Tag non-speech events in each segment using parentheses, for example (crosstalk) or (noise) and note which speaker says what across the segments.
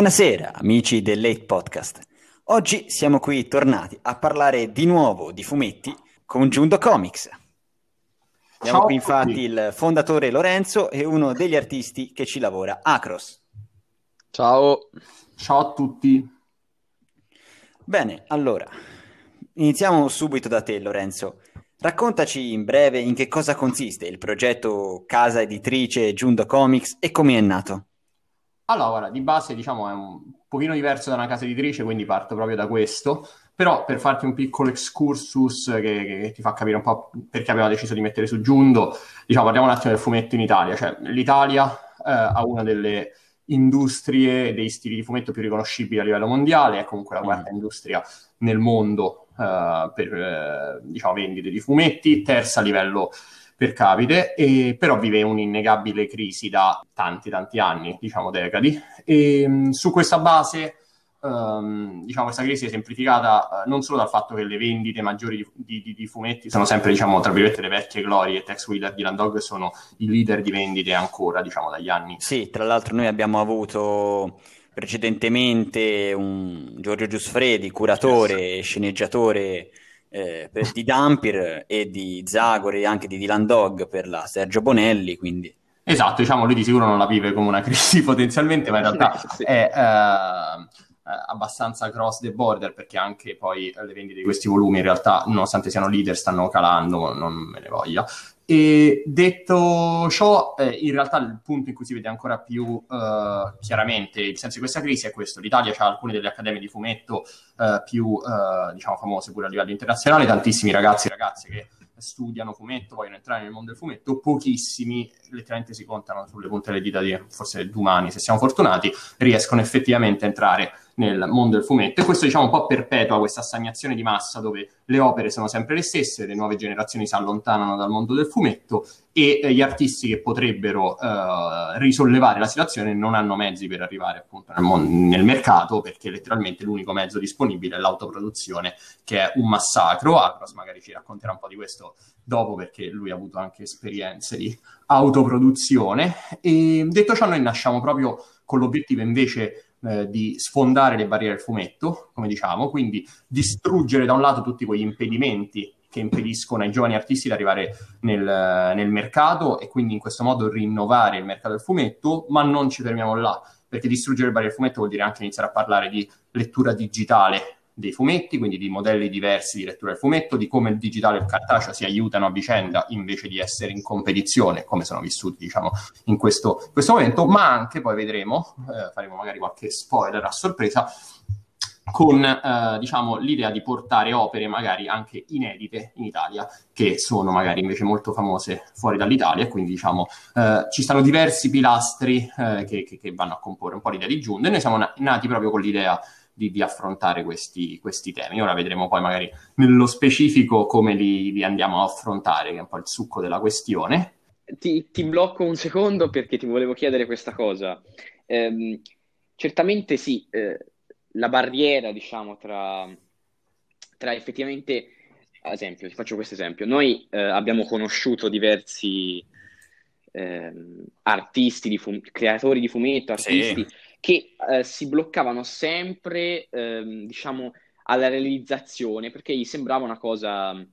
Speaker 1: Buonasera amici del Late Podcast. Oggi siamo qui tornati a parlare di nuovo di fumetti con Giundo Comics. Abbiamo
Speaker 2: Ciao
Speaker 1: qui infatti il fondatore Lorenzo e uno degli artisti che ci lavora, Acros.
Speaker 3: Ciao.
Speaker 2: Ciao a tutti.
Speaker 1: Bene, allora, iniziamo subito da te Lorenzo. Raccontaci in breve in che cosa consiste il progetto casa editrice Giundo Comics e come è nato.
Speaker 2: Allora, di base diciamo è un pochino diverso da una casa editrice, quindi parto proprio da questo, però per farti un piccolo excursus che, che- ti fa capire un po' perché abbiamo deciso di mettere su Giundo, diciamo parliamo un attimo del fumetto in Italia, cioè l'Italia eh, ha una delle industrie dei stili di fumetto più riconoscibili a livello mondiale, è comunque la quarta industria nel mondo eh, per eh, diciamo, vendite di fumetti, terza a livello per capite, e però vive un'innegabile crisi da tanti tanti anni, diciamo decadi, e mh, su questa base ehm, diciamo questa crisi è semplificata eh, non solo dal fatto che le vendite maggiori di, di- di- di fumetti sono sempre diciamo tra virgolette le vecchie glorie, Tex Wheeler di Landog sono i leader di vendite ancora diciamo dagli anni
Speaker 1: Sì, tra l'altro noi abbiamo avuto precedentemente un Giorgio Giusfredi, curatore e sceneggiatore eh, per- di Dampir e di Zagore e anche di Dylan Dog per la Sergio Bonelli, quindi
Speaker 2: Esatto, diciamo, lui di sicuro non la vive come una (laughs) crisi potenzialmente, ma in realtà (laughs)
Speaker 3: Sì.
Speaker 2: è eh, abbastanza cross the border perché anche poi le vendite di questi volumi in realtà, nonostante siano leader, stanno calando, non me ne voglia. E detto ciò, eh, in realtà il punto in cui si vede ancora più eh, chiaramente il senso di questa crisi è questo. L'Italia ha alcune delle accademie di fumetto eh, più eh, diciamo, famose pure a livello internazionale, tantissimi ragazzi e ragazze che studiano fumetto, vogliono entrare nel mondo del fumetto, pochissimi, letteralmente si contano sulle punte delle dita di forse domani, se siamo fortunati, riescono effettivamente a entrare nel mondo del fumetto e questo diciamo un po' perpetua questa stagnazione di massa dove le opere sono sempre le stesse, le nuove generazioni si allontanano dal mondo del fumetto e eh, gli artisti che potrebbero eh, risollevare la situazione non hanno mezzi per arrivare appunto nel, mon- nel mercato perché letteralmente l'unico mezzo disponibile è l'autoproduzione che è un massacro. Acros magari ci racconterà un po' di questo dopo perché lui ha avuto anche esperienze di autoproduzione e detto ciò noi nasciamo proprio con l'obiettivo invece eh, di sfondare le barriere del fumetto, come diciamo, quindi distruggere da un lato tutti quegli impedimenti che impediscono ai giovani artisti di arrivare nel, nel mercato e quindi in questo modo rinnovare il mercato del fumetto, ma non ci fermiamo là, perché distruggere le barriere del fumetto vuol dire anche iniziare a parlare di lettura digitale dei fumetti, quindi di modelli diversi di lettura del fumetto, di come il digitale e il cartaceo si aiutano a vicenda invece di essere in competizione, come sono vissuti, diciamo, in questo, questo momento, ma anche, poi vedremo, eh, faremo magari qualche spoiler a sorpresa, con eh, diciamo, l'idea di portare opere magari anche inedite in Italia, che sono magari invece molto famose fuori dall'Italia, quindi diciamo eh, ci stanno diversi pilastri eh, che, che- che vanno a comporre un po' l'idea di Giunde, noi siamo na- nati proprio con l'idea di, di affrontare questi, questi temi. Ora vedremo poi magari nello specifico come li, li andiamo a affrontare, che è un po' il succo della questione.
Speaker 3: Ti, ti blocco un secondo perché ti volevo chiedere questa cosa. Ehm, certamente sì, eh, la barriera, diciamo, tra, tra effettivamente, ad esempio, ti faccio questo esempio, noi eh, abbiamo conosciuto diversi ehm, artisti, di fum- creatori di fumetto,
Speaker 1: Sì.
Speaker 3: Che eh, si bloccavano sempre, ehm, diciamo, alla realizzazione perché gli sembrava una cosa mh,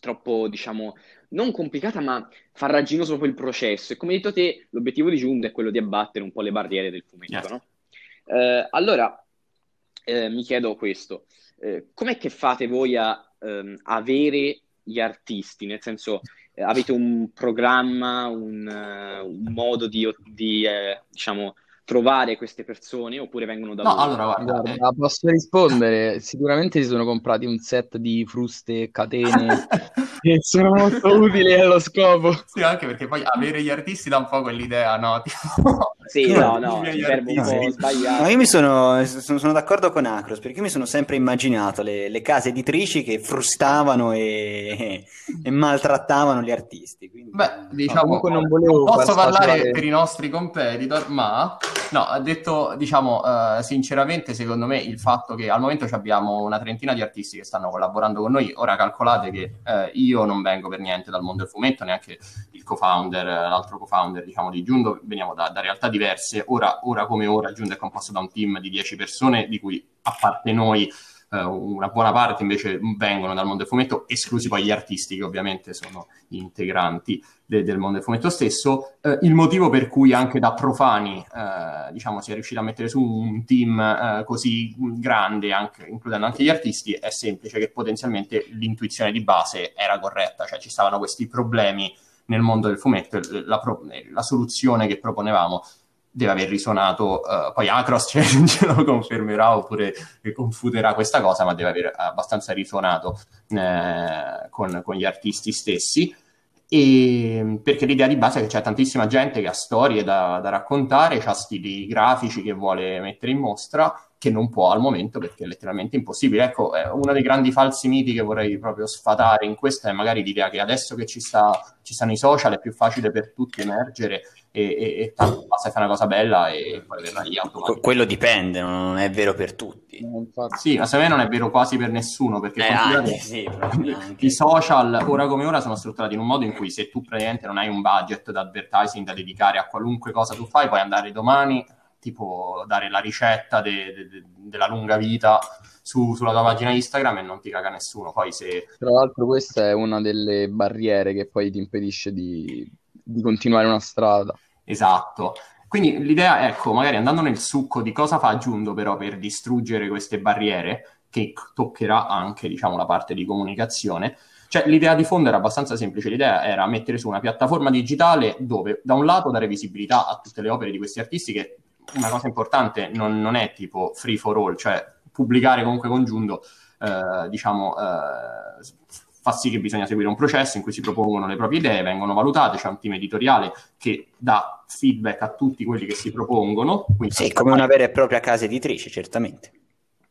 Speaker 3: troppo, diciamo, non complicata, ma farraginoso proprio il processo. E come hai detto te, l'obiettivo di Giunta è quello di abbattere un po' le barriere del fumetto,
Speaker 2: Yes.
Speaker 3: no? Eh, allora, eh, mi chiedo questo, eh, com'è che fate voi a ehm, avere gli artisti? Nel senso, eh, avete un programma, un, eh, un modo di, di, eh, diciamo, trovare queste persone oppure vengono da
Speaker 2: No,
Speaker 3: voi?
Speaker 2: allora guarda, eh,
Speaker 4: Guarda, posso rispondere? Sicuramente si sono comprati un set di fruste (laughs) e catene che sono molto utili allo scopo.
Speaker 2: Sì, anche perché poi avere gli artisti dà un po' quell'idea, no? (laughs) Tipo,
Speaker 3: Sì, no, no, mi serve un po' sbagliato.
Speaker 1: No, io mi sono, sono, sono d'accordo con Acros perché io mi sono sempre immaginato le, le case editrici che frustavano e, (laughs) e maltrattavano gli artisti. quindi-
Speaker 2: Beh, diciamo,
Speaker 4: comunque non volevo
Speaker 2: posso parlare
Speaker 4: spaziare-
Speaker 2: per i nostri competitor, ma no, ha detto, diciamo, eh, sinceramente, secondo me il fatto che al momento ci abbiamo una trentina di artisti che stanno collaborando con noi, ora calcolate che eh, io non vengo per niente dal mondo del fumetto, neanche il co-founder, eh, l'altro co-founder, diciamo, di Giundo, veniamo da, da realtà diverse diverse. Ora, ora come ora, Giunta è composto da un team di 10 persone, di cui a parte noi eh, una buona parte invece vengono dal mondo del fumetto, esclusi poi gli artisti che ovviamente sono integranti de- del mondo del fumetto stesso. Eh, il motivo per cui anche da profani eh, diciamo, si è riuscito a mettere su un team eh, così grande, anche, includendo anche gli artisti, è semplice che potenzialmente l'intuizione di base era corretta, cioè ci stavano questi problemi nel mondo del fumetto, la, pro- la soluzione che proponevamo deve aver risuonato, uh, poi Acros (laughs) ce, ce, lo confermerà oppure confuterà questa cosa, ma deve aver abbastanza risuonato eh, con, con, gli artisti stessi. E, perché l'idea di base è che c'è tantissima gente che ha storie da, da raccontare, ha stili grafici che vuole mettere in mostra, che non può al momento perché è letteralmente impossibile. Ecco, uno dei grandi falsi miti che vorrei proprio sfatare in questo è magari l'idea che adesso che ci, sta, ci stanno i social è più facile per tutti emergere e, e, e tanto basta fare una cosa bella e poi verrà lì automaticamente.
Speaker 1: Quello dipende, non è vero per tutti.
Speaker 2: Sì, ma secondo me non è vero quasi per nessuno, perché
Speaker 1: eh, anche, sì,
Speaker 2: i social ora come ora sono strutturati in un modo in cui se tu praticamente non hai un budget da advertising da dedicare a qualunque cosa tu fai, puoi andare domani, tipo dare la ricetta de, de, de, della lunga vita su, sulla tua pagina Instagram e non ti caga nessuno. Poi se...
Speaker 4: Tra l'altro questa è una delle barriere che poi ti impedisce di di continuare una strada.
Speaker 2: Esatto. Quindi l'idea, ecco, magari andando nel succo di cosa fa Giundo però per distruggere queste barriere, che toccherà anche, diciamo, la parte di comunicazione, cioè l'idea di fondo era abbastanza semplice, l'idea era mettere su una piattaforma digitale dove da un lato dare visibilità a tutte le opere di questi artisti, che una cosa importante non, non è tipo free for all, cioè pubblicare comunque congiunto, eh, diciamo, eh, fa sì che bisogna seguire un processo in cui si propongono le proprie idee, vengono valutate, c'è un team editoriale che dà feedback a tutti quelli che si propongono.
Speaker 1: Sì, come una vera e propria casa editrice, certamente.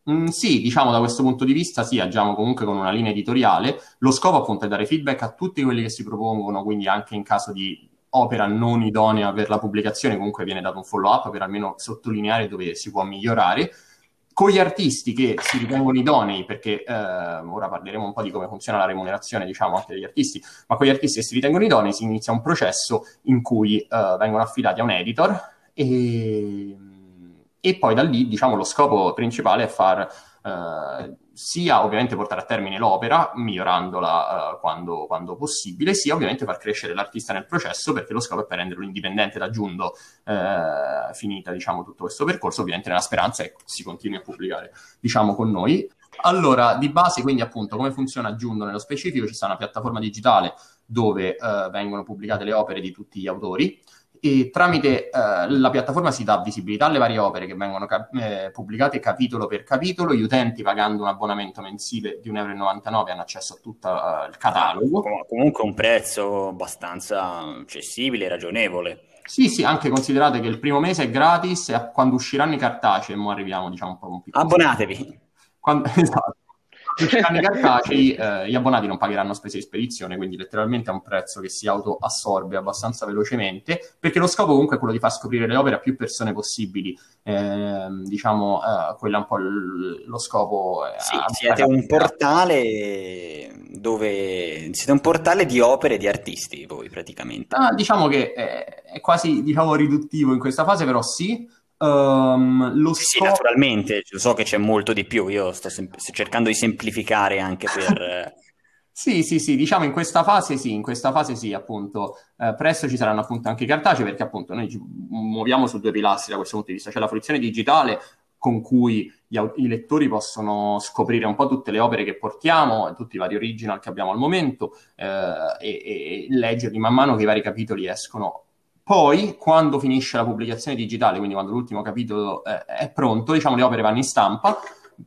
Speaker 2: Mm, sì, diciamo da questo punto di vista sì, agiamo comunque con una linea editoriale. Lo scopo appunto è dare feedback a tutti quelli che si propongono, quindi anche in caso di opera non idonea per la pubblicazione comunque viene dato un follow up per almeno sottolineare dove si può migliorare. Con gli artisti che si ritengono idonei, perché eh, ora parleremo un po' di come funziona la remunerazione, diciamo, anche degli artisti, ma con gli artisti che si ritengono idonei si inizia un processo in cui eh, vengono affidati a un editor e, e, poi da lì, diciamo, lo scopo principale è far eh, sia ovviamente portare a termine l'opera, migliorandola uh, quando, quando, possibile, sia ovviamente far crescere l'artista nel processo, perché lo scopo è per renderlo indipendente da Giundo, uh, finita diciamo tutto questo percorso, ovviamente nella speranza che si continui a pubblicare diciamo con noi. Allora, di base, quindi appunto, come funziona Giundo nello specifico? Ci sta una piattaforma digitale dove uh, vengono pubblicate le opere di tutti gli autori, e tramite eh, la piattaforma si dà visibilità alle varie opere che vengono cap- eh, pubblicate capitolo per capitolo, gli utenti pagando un abbonamento mensile di 1,99 euro hanno accesso a tutto uh, il catalogo.
Speaker 1: Com- comunque un prezzo abbastanza accessibile, ragionevole.
Speaker 2: Sì, sì, anche considerate che il primo mese è gratis e quando usciranno i cartacei, e ora arriviamo diciamo un po' un
Speaker 1: piccolo... Abbonatevi!
Speaker 2: Quando... (laughs) esatto usciranno i cartacei, eh, gli abbonati non pagheranno spese di spedizione, quindi letteralmente è un prezzo che si autoassorbe abbastanza velocemente, perché lo scopo comunque è quello di far scoprire le opere a più persone possibili. Eh, diciamo, eh, quello è un po' l- lo scopo.
Speaker 1: Eh, sì, siete un portale dove siete un portale di opere di artisti, voi praticamente.
Speaker 2: Ah, diciamo che è, è quasi diciamo, riduttivo in questa fase, però sì Um, lo
Speaker 1: sì, scopo... sì, naturalmente, so che c'è molto di più, io sto, sem- sto cercando di semplificare anche per... (laughs)
Speaker 2: sì, sì, sì, diciamo in questa fase sì, in questa fase sì, appunto, eh, presto ci saranno appunto anche i cartacei perché appunto noi ci muoviamo su due pilastri da questo punto di vista, c'è la fruizione digitale con cui gli, i lettori possono scoprire un po' tutte le opere che portiamo, tutti i vari original che abbiamo al momento eh, e, e leggerli man mano che i vari capitoli escono poi, quando finisce la pubblicazione digitale, quindi quando l'ultimo capitolo eh, è pronto, diciamo le opere vanno in stampa,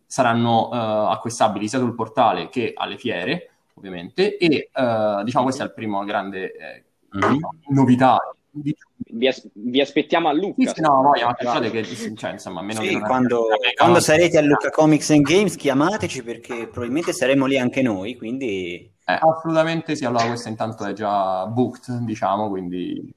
Speaker 2: saranno uh, acquistabili sia sul portale che alle fiere, ovviamente, e uh, diciamo questa è la prima grande eh, mm-hmm. novità.
Speaker 3: Vi, as- vi, aspettiamo a Lucca.
Speaker 2: Sì, no, voglia, ma pensate che, cioè, insomma, meno
Speaker 1: sì, quando, quando sarete a Lucca Comics and Games chiamateci perché probabilmente saremo lì anche noi, quindi...
Speaker 2: Eh, assolutamente sì, allora questa intanto è già booked, diciamo, quindi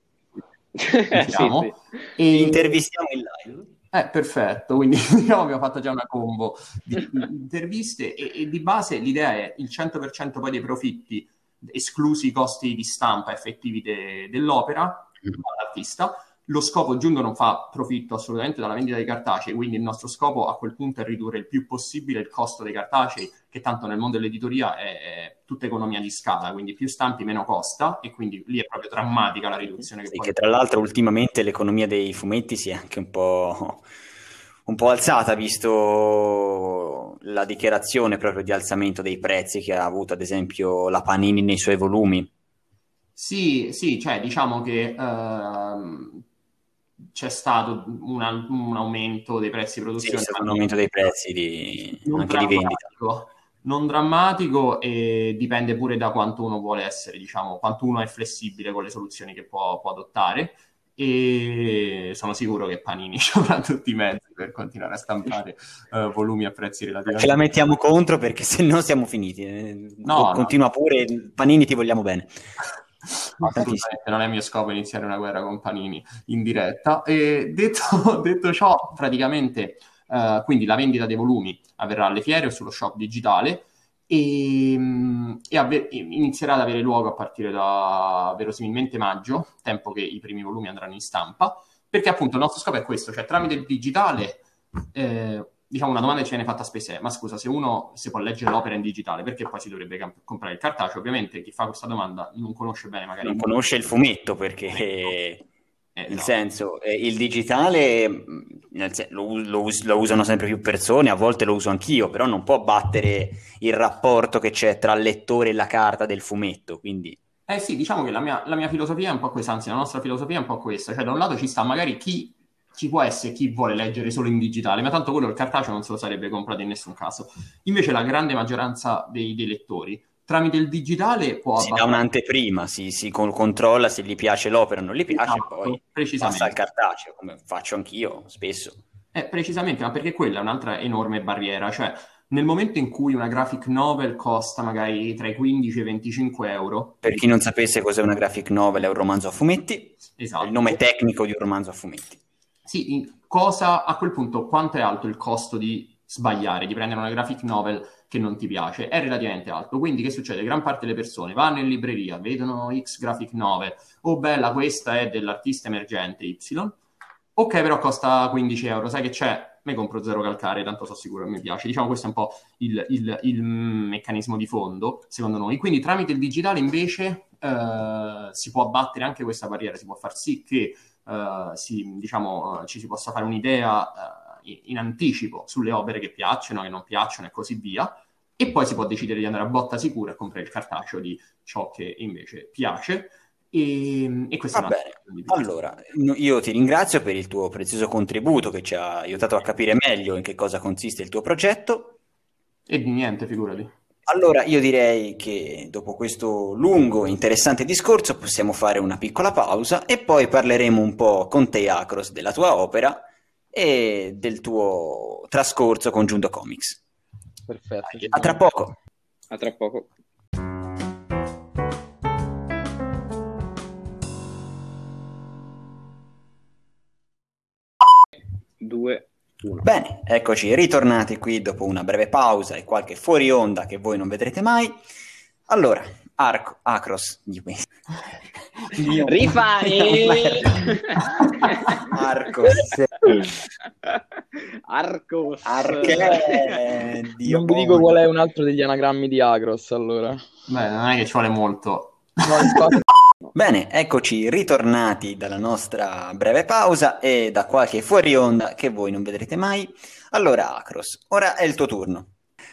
Speaker 2: (laughs)
Speaker 1: diciamo. sì, sì. E... Intervistiamo in live.
Speaker 2: Eh, perfetto, quindi (laughs) diciamo abbiamo fatto già una combo di, (laughs) interviste e, e, di base l'idea è il 100% poi dei profitti, esclusi i costi di stampa effettivi de, dell'opera, mm. all'artista, lo scopo, Giundo non fa profitto assolutamente dalla vendita dei cartacei, quindi il nostro scopo a quel punto è ridurre il più possibile il costo dei cartacei, che tanto nel mondo dell'editoria è, è tutta economia di scala, quindi più stampi meno costa e quindi lì è proprio drammatica la riduzione.
Speaker 1: Che, sì, che tra l'altro ultimamente l'economia dei fumetti si è anche un po', un po' alzata, visto la dichiarazione proprio di alzamento dei prezzi che ha avuto ad esempio la Panini nei suoi volumi.
Speaker 2: Sì, sì, cioè diciamo che uh, c'è stato un, un, aumento dei prezzi di produzione.
Speaker 1: Sì, un aumento dei prezzi di, anche di vendita.
Speaker 2: Non drammatico e dipende pure da quanto uno vuole essere, diciamo, quanto uno è flessibile con le soluzioni che può, può adottare e sono sicuro che Panini ci (laughs) avrà tutti i mezzi per continuare a stampare uh, volumi a prezzi relativi.
Speaker 1: Ce la mettiamo contro perché se no siamo finiti. No, Continua no. pure, Panini ti vogliamo bene.
Speaker 2: Assolutamente, non è mio scopo iniziare una guerra con Panini in diretta. E detto, (laughs) detto ciò, praticamente, uh, quindi la vendita dei volumi avverrà alle fiere o sullo shop digitale e, mm, e ave- inizierà ad avere luogo a partire da verosimilmente maggio, tempo che i primi volumi andranno in stampa, perché appunto il nostro scopo è questo, cioè tramite il digitale eh, diciamo una domanda che ci viene fatta spesso è, ma scusa, se uno si può leggere l'opera in digitale, perché poi si dovrebbe camp- comprare il cartaceo? Ovviamente chi fa questa domanda non conosce bene magari...
Speaker 1: Non conosce il fumetto perché... Eh, nel no. senso, eh, il digitale sen- lo, lo, lo, usano sempre più persone, a volte lo uso anch'io, però non può battere il rapporto che c'è tra il lettore e la carta del fumetto, quindi...
Speaker 2: Eh sì, diciamo che la mia, la mia filosofia è un po' questa, anzi la nostra filosofia è un po' questa, cioè da un lato ci sta magari chi ci può essere chi vuole leggere solo in digitale, ma tanto quello il cartaceo non se lo sarebbe comprato in nessun caso. Invece la grande maggioranza dei, dei lettori tramite il digitale può...
Speaker 1: Si dà un'anteprima, si, si controlla se gli piace l'opera o non gli piace, esatto, poi passa al cartaceo, come faccio anch'io spesso.
Speaker 2: Eh, precisamente, ma perché quella è un'altra enorme barriera, cioè nel momento in cui una graphic novel costa magari tra i 15 e i 25 euro...
Speaker 1: Per chi non sapesse cos'è una graphic novel, è un romanzo a fumetti, esatto. è il nome tecnico di un romanzo a fumetti.
Speaker 2: Sì, cosa a quel punto quanto è alto il costo di sbagliare, di prendere una graphic novel che non ti piace? È relativamente alto. Quindi che succede? Gran parte delle persone vanno in libreria, vedono X graphic novel, oh bella, questa è dell'artista emergente Y. Ok, però costa 15 euro, sai che c'è? Me compro zero calcare, tanto sono sicuro che mi piace. Diciamo questo è un po' il, il, il meccanismo di fondo, secondo noi. Quindi tramite il digitale invece eh, si può abbattere anche questa barriera, si può far sì che si, diciamo, ci si possa fare un'idea uh, in anticipo sulle opere che piacciono, che non piacciono e così via, e poi si può decidere di andare a botta sicura e comprare il cartaceo di ciò che invece piace. E, e questo
Speaker 1: Va bene. Allora, io ti ringrazio per il tuo prezioso contributo che ci ha aiutato a capire meglio in che cosa consiste il tuo progetto.
Speaker 2: E di niente, figurati.
Speaker 1: Allora, io direi che dopo questo lungo e interessante discorso possiamo fare una piccola pausa e poi parleremo un po' con te, Acros, della tua opera e del tuo trascorso con Giunto Comics.
Speaker 4: Perfetto.
Speaker 1: A tra poco.
Speaker 3: A tra poco. Due.
Speaker 1: Uno. Bene, eccoci ritornati qui dopo una breve pausa e qualche fuori onda che voi non vedrete mai. Allora, Arco, Acros, (laughs)
Speaker 3: Rifai! (laughs)
Speaker 1: Arcos.
Speaker 3: Arcos.
Speaker 4: Arche... non vi dico qual è un altro degli anagrammi di Acros, allora.
Speaker 2: Beh, non è che ci vuole molto.
Speaker 1: No, (laughs) Bene, eccoci ritornati dalla nostra breve pausa e da qualche fuori onda che voi non vedrete mai. Allora, Acros, ora è il tuo turno.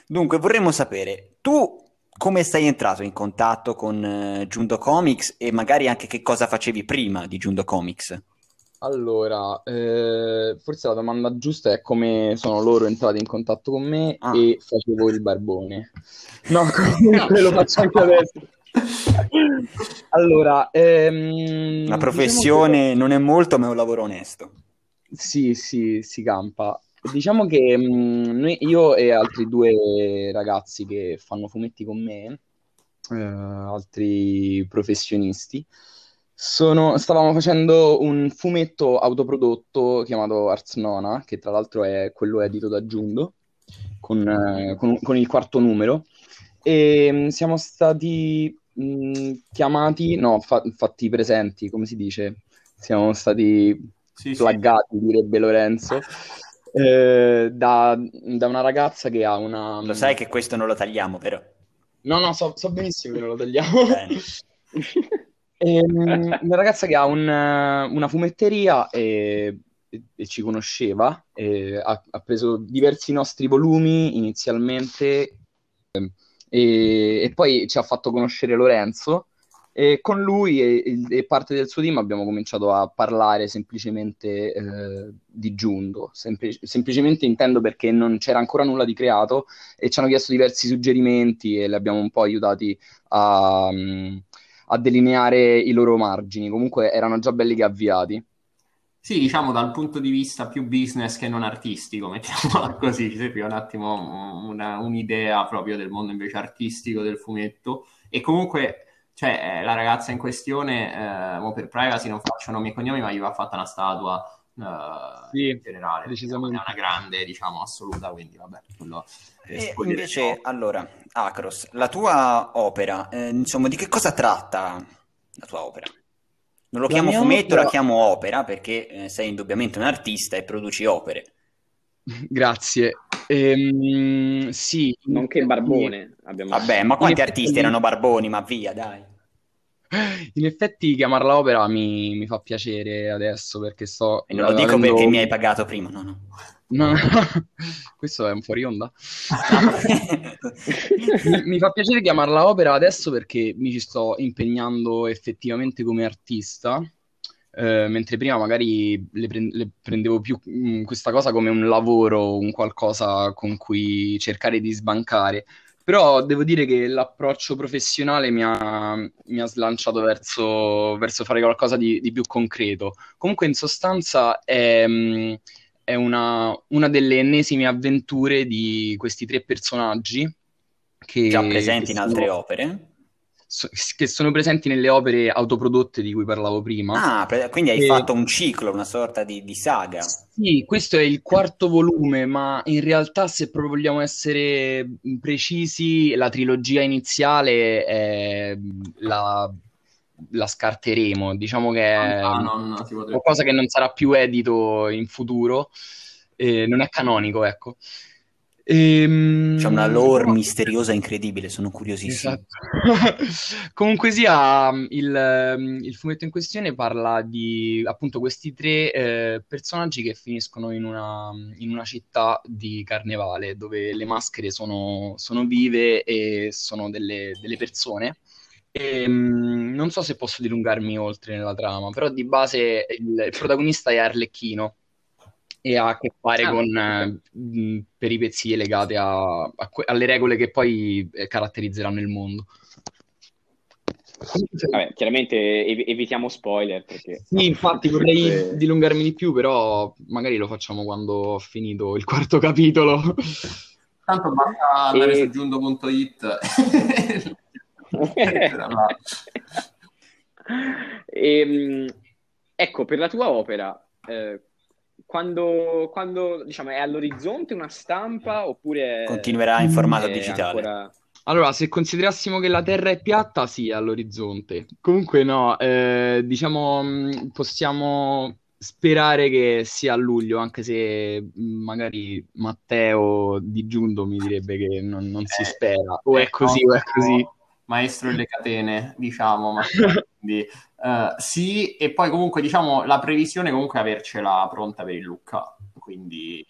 Speaker 1: Dunque, vorremmo sapere, tu come sei entrato in contatto con uh, Giundo Comics e magari anche che cosa facevi prima di Giundo Comics?
Speaker 4: Allora, eh, forse la domanda giusta è come sono loro entrati in contatto con me ah. e facevo il barbone. No, (laughs) comunque lo faccio anche adesso. (laughs) allora, ehm,
Speaker 1: la professione diciamo che... non è molto, ma è un lavoro onesto.
Speaker 4: Sì, sì, si campa. Diciamo che mh, mm, noi, io e altri due ragazzi che fanno fumetti con me, eh, altri professionisti, sono, stavamo facendo un fumetto autoprodotto chiamato Ars Nona, che tra l'altro è quello edito da Giundo, con, eh, con, con il quarto numero. E mh, siamo stati mh, chiamati, no, fa- fatti presenti, come si dice? siamo stati
Speaker 2: Sì, sì.
Speaker 4: flaggati, direbbe Lorenzo, eh, da, da una ragazza che ha una...
Speaker 1: Lo sai che questo non lo tagliamo, però.
Speaker 4: No, no, so, so benissimo che non lo tagliamo.
Speaker 1: Bene. (laughs)
Speaker 4: Ehm, una ragazza che ha un, una fumetteria e, e ci conosceva, e ha, ha preso diversi nostri volumi inizialmente ehm, e, e poi ci ha fatto conoscere Lorenzo e con lui e, e parte del suo team abbiamo cominciato a parlare semplicemente eh, di Giundo, Sempli- semplicemente intendo perché non c'era ancora nulla di creato e ci hanno chiesto diversi suggerimenti e li abbiamo un po' aiutati a... a delineare i loro margini. Comunque erano già belli che avviati.
Speaker 2: Sì, diciamo dal punto di vista più business che non artistico, (laughs) mettiamola così, ci serviva un attimo una- un'idea proprio del mondo invece artistico del fumetto. E comunque, cioè, eh, la ragazza in questione, eh, mo per privacy non faccio nomi e cognomi, ma gli va fatta una statua eh,
Speaker 4: Sì,
Speaker 2: in generale,
Speaker 4: decisamente.
Speaker 2: è una grande, diciamo, assoluta, quindi vabbè, quello eh,
Speaker 1: E invece, allora, Acros, la tua opera, eh, insomma, di che cosa tratta la tua opera? Non lo
Speaker 4: La
Speaker 1: chiamo
Speaker 4: mia
Speaker 1: fumetto,
Speaker 4: opera-
Speaker 1: la chiamo opera perché eh, sei indubbiamente un artista e produci opere. (laughs)
Speaker 4: Grazie. Ehm, sì,
Speaker 3: Nonché Barbone. Abbiamo...
Speaker 1: Vabbè, ma quanti artisti erano barboni? Ma via, dai.
Speaker 4: In effetti chiamarla opera mi, mi fa piacere adesso perché sto
Speaker 1: E non lo dico
Speaker 4: avendo-
Speaker 1: perché mi hai pagato prima, no, no.
Speaker 4: No, (laughs) questo è un fuori onda. (laughs) Mi, mi fa piacere chiamarla opera adesso perché mi ci sto impegnando effettivamente come artista, eh, mentre prima magari le, pre- le prendevo più mh, questa cosa come un lavoro, un qualcosa con cui cercare di sbancare. Però devo dire che l'approccio professionale mi ha, mi ha slanciato verso, verso fare qualcosa di, di più concreto. Comunque, in sostanza, è, mh, è una, una delle ennesime avventure di questi tre personaggi che,
Speaker 1: Già presenti
Speaker 4: che
Speaker 1: in altre
Speaker 4: sono-
Speaker 1: opere?
Speaker 4: So- che sono presenti nelle opere autoprodotte di cui parlavo prima.
Speaker 1: Ah, pre- quindi hai
Speaker 4: E-
Speaker 1: fatto un ciclo, una sorta di, di saga.
Speaker 4: Sì, questo è il quarto volume, ma in realtà, se proprio vogliamo essere precisi, la trilogia iniziale è la, la scarteremo. Diciamo che è
Speaker 2: Ah, potrebbe.
Speaker 4: qualcosa che non sarà più edito in futuro, eh, non è canonico, ecco. Ehm,
Speaker 1: C'è una lore
Speaker 4: però-
Speaker 1: misteriosa incredibile, sono curiosissimo.
Speaker 4: Esatto. (laughs) Comunque sia, il, il fumetto in questione parla di appunto questi tre eh, personaggi che finiscono in una, in una città di carnevale dove le maschere sono, sono vive e sono delle, delle persone. E, mm, non so se posso dilungarmi oltre nella trama, però di base il, il protagonista è Arlecchino e ha a che fare
Speaker 3: Ah,
Speaker 4: con eh, mh, peripezie legate a- a que- alle regole che poi eh, caratterizzeranno il mondo.
Speaker 3: Vabbè, chiaramente ev- evitiamo spoiler perché...
Speaker 4: Sì, infatti vorrei
Speaker 3: Eh,
Speaker 4: dilungarmi di più, però magari lo facciamo quando ho finito il quarto capitolo.
Speaker 2: Tanto basta andare
Speaker 3: E-
Speaker 2: su giundo.it. (laughs)
Speaker 3: Ehm, ecco, per la tua opera, eh, quando, quando, diciamo, è all'orizzonte una stampa oppure
Speaker 1: Continuerà in formato
Speaker 3: è
Speaker 1: digitale.
Speaker 3: ancora-
Speaker 4: Allora, se considerassimo che la Terra è piatta, sì, è all'orizzonte. Comunque no, eh, diciamo, mh, possiamo sperare che sia a luglio, anche se mh, magari Matteo di Giundo mi direbbe che non, non si
Speaker 2: Eh,
Speaker 4: spera. O è
Speaker 2: eh,
Speaker 4: così
Speaker 2: no,
Speaker 4: o è così.
Speaker 2: Maestro delle catene, diciamo, ma (laughs) quindi, eh, sì, e poi comunque diciamo la previsione comunque è avercela pronta per il Lucca, quindi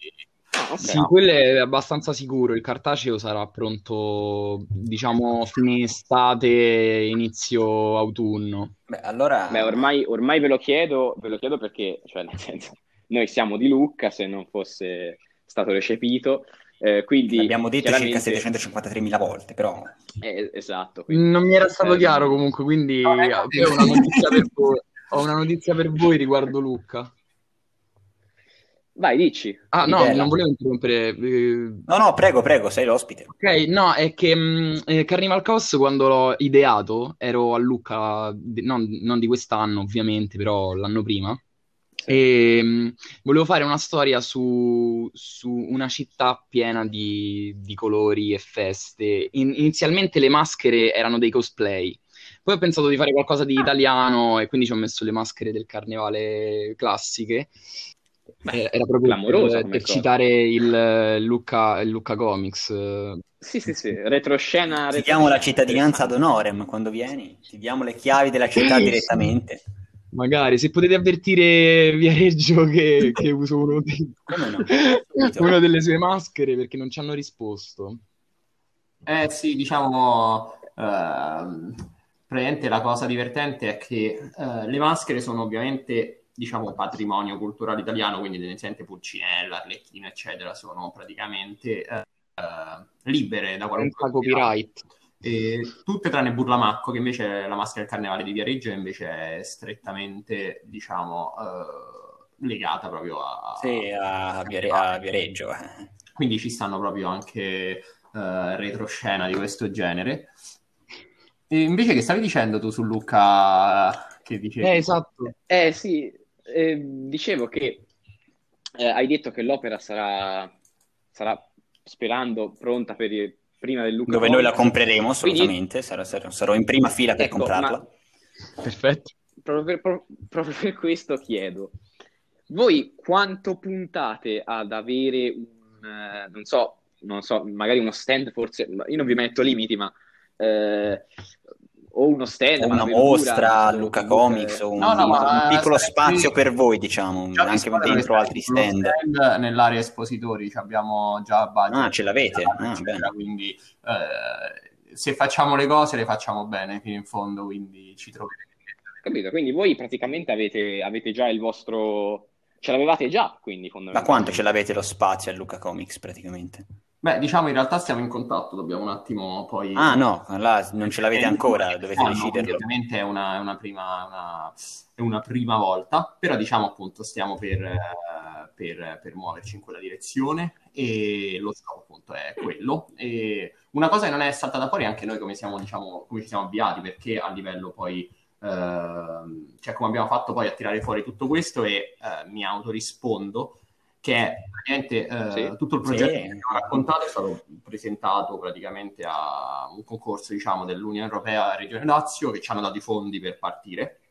Speaker 3: ok.
Speaker 4: Sì, quello è abbastanza sicuro. Il cartaceo sarà pronto, diciamo, fine estate, inizio autunno.
Speaker 1: Beh, allora,
Speaker 3: Beh, ormai, ormai ve lo chiedo, ve lo chiedo perché, cioè, nel senso, noi siamo di Lucca, se non fosse stato recepito, eh, quindi
Speaker 1: l'abbiamo detto circa
Speaker 3: chiaramente-
Speaker 1: 753.000 volte, però
Speaker 3: eh, esatto, quindi,
Speaker 4: Non mi era stato
Speaker 3: Eh,
Speaker 4: chiaro comunque, quindi
Speaker 2: No, ecco.
Speaker 4: ho una notizia per voi. Ho una notizia per voi riguardo Lucca.
Speaker 3: vai, dici.
Speaker 4: Ah, no,
Speaker 1: Bella.
Speaker 4: non volevo interrompere. eh,
Speaker 1: No, no, prego, prego, sei l'ospite.
Speaker 4: Ok, no, è che mh, eh, Carnival Chaos quando l'ho ideato ero a Lucca, di- non, non di quest'anno ovviamente, però l'anno prima. E volevo fare una storia su, su una città piena di, di colori e feste. In- inizialmente le maschere erano dei cosplay, Poi ho pensato di fare qualcosa di italiano e quindi ci ho messo le maschere del carnevale classiche. Beh, Era proprio per, per citare il Lucca, il Lucca Comics.
Speaker 3: Sì, sì, sì, retroscena.
Speaker 1: Ti diamo la cittadinanza ad honorem quando vieni, ti diamo le chiavi della città direttamente.
Speaker 4: Magari, se potete avvertire Viareggio che, che uso uno di... no? (laughs) una delle sue maschere perché non ci hanno risposto.
Speaker 2: Eh sì, diciamo, praticamente la cosa divertente è che uh, le maschere sono ovviamente, diciamo, patrimonio culturale italiano, quindi tendenzialmente Pulcinella, Arlecchino, eccetera, sono praticamente uh, libere da qualunque...
Speaker 4: copyright.
Speaker 2: E tutte tranne Burlamacco, che invece è la maschera del carnevale di Viareggio, invece è strettamente, diciamo, uh, legata proprio a...
Speaker 1: Sì, a, Viare- a Viareggio. Eh.
Speaker 2: Quindi ci stanno proprio anche uh, retroscena di questo genere. E invece che stavi dicendo tu su Luca che dicevi?
Speaker 4: Eh, esatto.
Speaker 3: Eh sì, eh, dicevo che eh, hai detto che l'opera sarà, sarà sperando pronta per il prima del Luca
Speaker 1: Dove noi la compreremo assolutamente, Quindi... sarò, sarò, in prima fila per ecco, comprarla.
Speaker 4: Ma... Perfetto.
Speaker 3: Proprio per, proprio per, questo chiedo, voi quanto puntate ad avere un, eh, non so, non so, magari uno stand forse, io non vi metto limiti, ma eh, o uno stand,
Speaker 1: o una mostra, Luca Comics, o un, no, no, un piccolo spazio qui... per voi, diciamo, anche dentro altri stand.
Speaker 2: stand. Nell'area espositori abbiamo già
Speaker 1: budget. Ah, ce l'avete? Ah,
Speaker 2: quindi eh, se facciamo le cose le facciamo bene fino in fondo, quindi ci troverete.
Speaker 3: Capito, quindi voi praticamente avete, avete già il vostro... Ce l'avevate già, quindi
Speaker 1: Da quanto ce l'avete lo spazio a Luca Comics praticamente?
Speaker 2: Beh, diciamo in realtà stiamo in contatto, dobbiamo un attimo poi...
Speaker 1: Ah no, là non ce l'avete ancora, dovete no, deciderlo.
Speaker 2: ovviamente è una, una, prima, una, è una, prima, volta, però diciamo appunto stiamo per, per, per, muoverci in quella direzione e lo scopo appunto è quello. E una cosa che non è saltata fuori anche noi come, siamo, diciamo, come ci siamo avviati, perché a livello poi... Uh, cioè come abbiamo fatto poi a tirare fuori tutto questo e uh, mi autorispondo che è praticamente eh, sì. tutto il progetto sì. che abbiamo raccontato è stato presentato praticamente a un concorso diciamo dell'Unione Europea Regione Lazio che ci hanno dato i fondi per partire.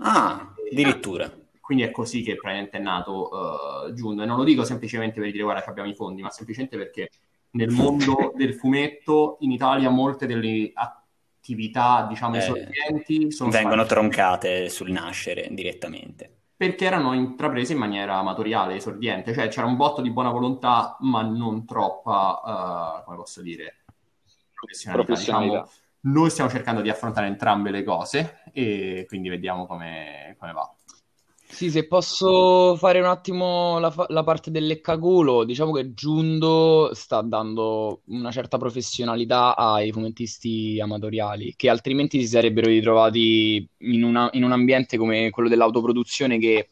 Speaker 1: Ah, addirittura.
Speaker 2: Quindi è così che praticamente è nato uh, Giunto. E non lo dico semplicemente per dire guarda abbiamo i fondi, ma semplicemente perché nel mondo del fumetto in Italia molte delle attività, diciamo, eh, esordienti
Speaker 1: vengono state... troncate sul nascere direttamente
Speaker 2: perché erano intraprese in maniera amatoriale, esordiente, cioè c'era un botto di buona volontà, ma non troppa, uh, come posso dire, professionalità. professionalità. Diciamo, noi stiamo cercando di affrontare entrambe le cose e quindi vediamo come, come va.
Speaker 4: Sì, se posso fare un attimo la, la parte del leccaculo, diciamo che Giundo sta dando una certa professionalità ai fumettisti amatoriali, che altrimenti si sarebbero ritrovati in, una, in un ambiente come quello dell'autoproduzione che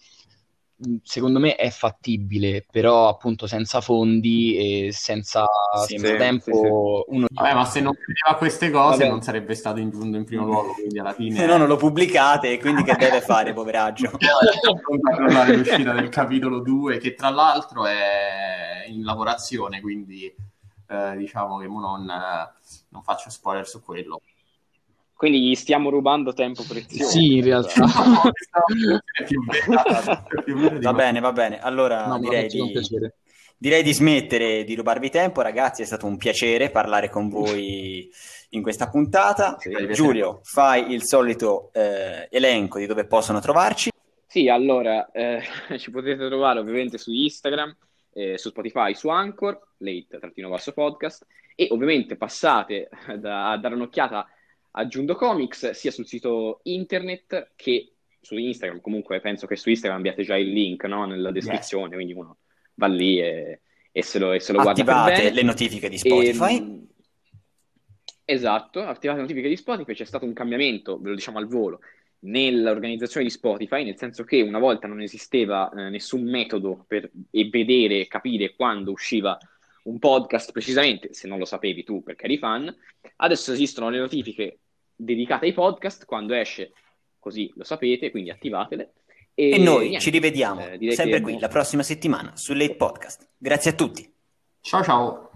Speaker 4: secondo me è fattibile, però appunto senza fondi e senza, sì, senza sì, tempo
Speaker 2: sì, uno... Vabbè, ma se non credeva queste cose Vabbè. non sarebbe stato in giunto in primo luogo, quindi alla fine...
Speaker 1: Se no non lo pubblicate, quindi che deve fare, poveraggio?
Speaker 2: l'uscita (laughs) del capitolo 2, che tra l'altro è in lavorazione, quindi eh, diciamo che non, non faccio spoiler su quello.
Speaker 3: Quindi gli stiamo rubando tempo prezioso.
Speaker 4: Sì, in realtà. (laughs)
Speaker 1: va bene, va bene. Allora no, direi, di, direi di smettere di rubarvi tempo, ragazzi. È stato un piacere parlare con voi in questa puntata. Sì, Giulio, fai il solito eh, elenco di dove possono trovarci.
Speaker 3: Sì, allora eh, (laughs) ci potete trovare ovviamente su Instagram, eh, su Spotify, su Anchor, late-podcast e ovviamente passate (laughs) da, a dare un'occhiata aggiunto comics sia sul sito internet che su Instagram. Comunque penso che su Instagram abbiate già il link no? nella descrizione, yes. quindi uno va lì e, e se lo, e se lo guarda
Speaker 1: Attivate le notifiche di Spotify. E,
Speaker 3: ehm, esatto, attivate le notifiche di Spotify, c'è stato un cambiamento, ve lo diciamo al volo, nell'organizzazione di Spotify, nel senso che una volta non esisteva eh, nessun metodo per e vedere e capire quando usciva un podcast precisamente, se non lo sapevi tu perché eri fan, adesso esistono le notifiche dedicata ai podcast, quando esce, così lo sapete, quindi attivatele.
Speaker 1: E, e noi niente, ci rivediamo eh, sempre che... qui la prossima settimana su Late Podcast. Grazie a tutti.
Speaker 2: Ciao ciao.